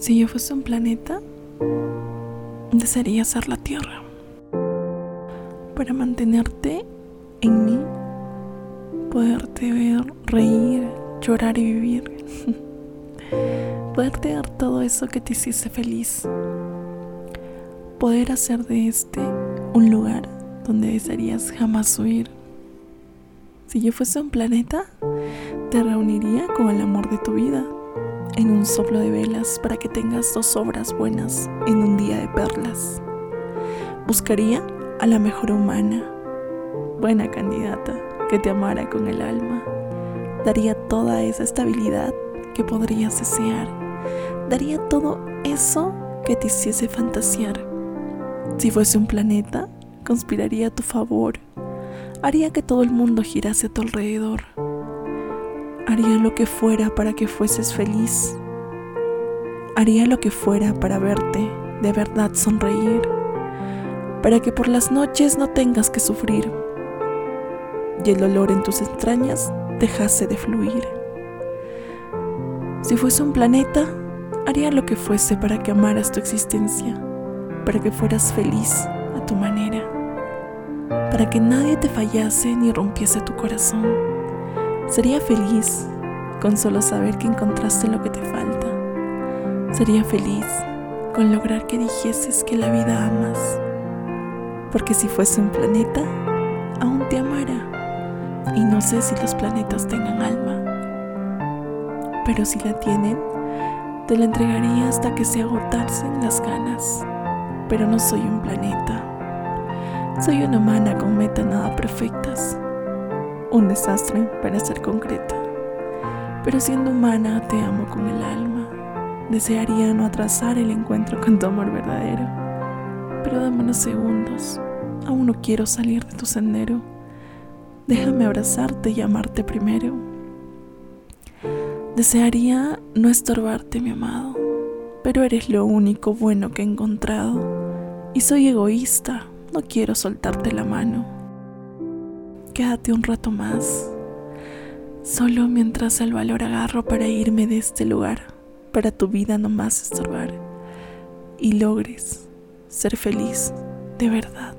Si yo fuese un planeta, desearía ser la Tierra para mantenerte en mí, poderte ver, reír, llorar y vivir, poderte dar todo eso que te hiciese feliz, poder hacer de este un lugar donde desearías jamás huir. Si yo fuese un planeta, te reuniría con el amor de tu vida en un soplo de velas para que tengas dos obras buenas en un día de perlas. Buscaría a la mejor humana, buena candidata, que te amara con el alma. Daría toda esa estabilidad que podrías desear. Daría todo eso que te hiciese fantasear. Si fuese un planeta, conspiraría a tu favor. Haría que todo el mundo girase a tu alrededor Haría lo que fuera para que fueses feliz. Haría lo que fuera para verte de verdad sonreír, para que por las noches no tengas que sufrir y el olor en tus entrañas dejase de fluir. Si fuese un planeta, haría lo que fuese para que amaras tu existencia, para que fueras feliz a tu manera, para que nadie te fallase ni rompiese tu corazón Sería feliz con solo saber que encontraste lo que te falta. Sería feliz con lograr que dijeses que la vida amas. Porque si fuese un planeta, aún te amara. Y no sé si los planetas tengan alma. Pero si la tienen, te la entregaría hasta que se agotasen las ganas. Pero no soy un planeta. Soy una humana con metas nada perfectas un desastre para ser concreta. Pero siendo humana te amo con el alma. Desearía no atrasar el encuentro con tu amor verdadero. Pero dame unos segundos. Aún no quiero salir de tu sendero. Déjame abrazarte y amarte primero. Desearía no estorbarte, mi amado, pero eres lo único bueno que he encontrado. Y soy egoísta, no quiero soltarte la mano quédate un rato más, solo mientras el valor agarro para irme de este lugar, para tu vida no más estorbar y logres ser feliz de verdad.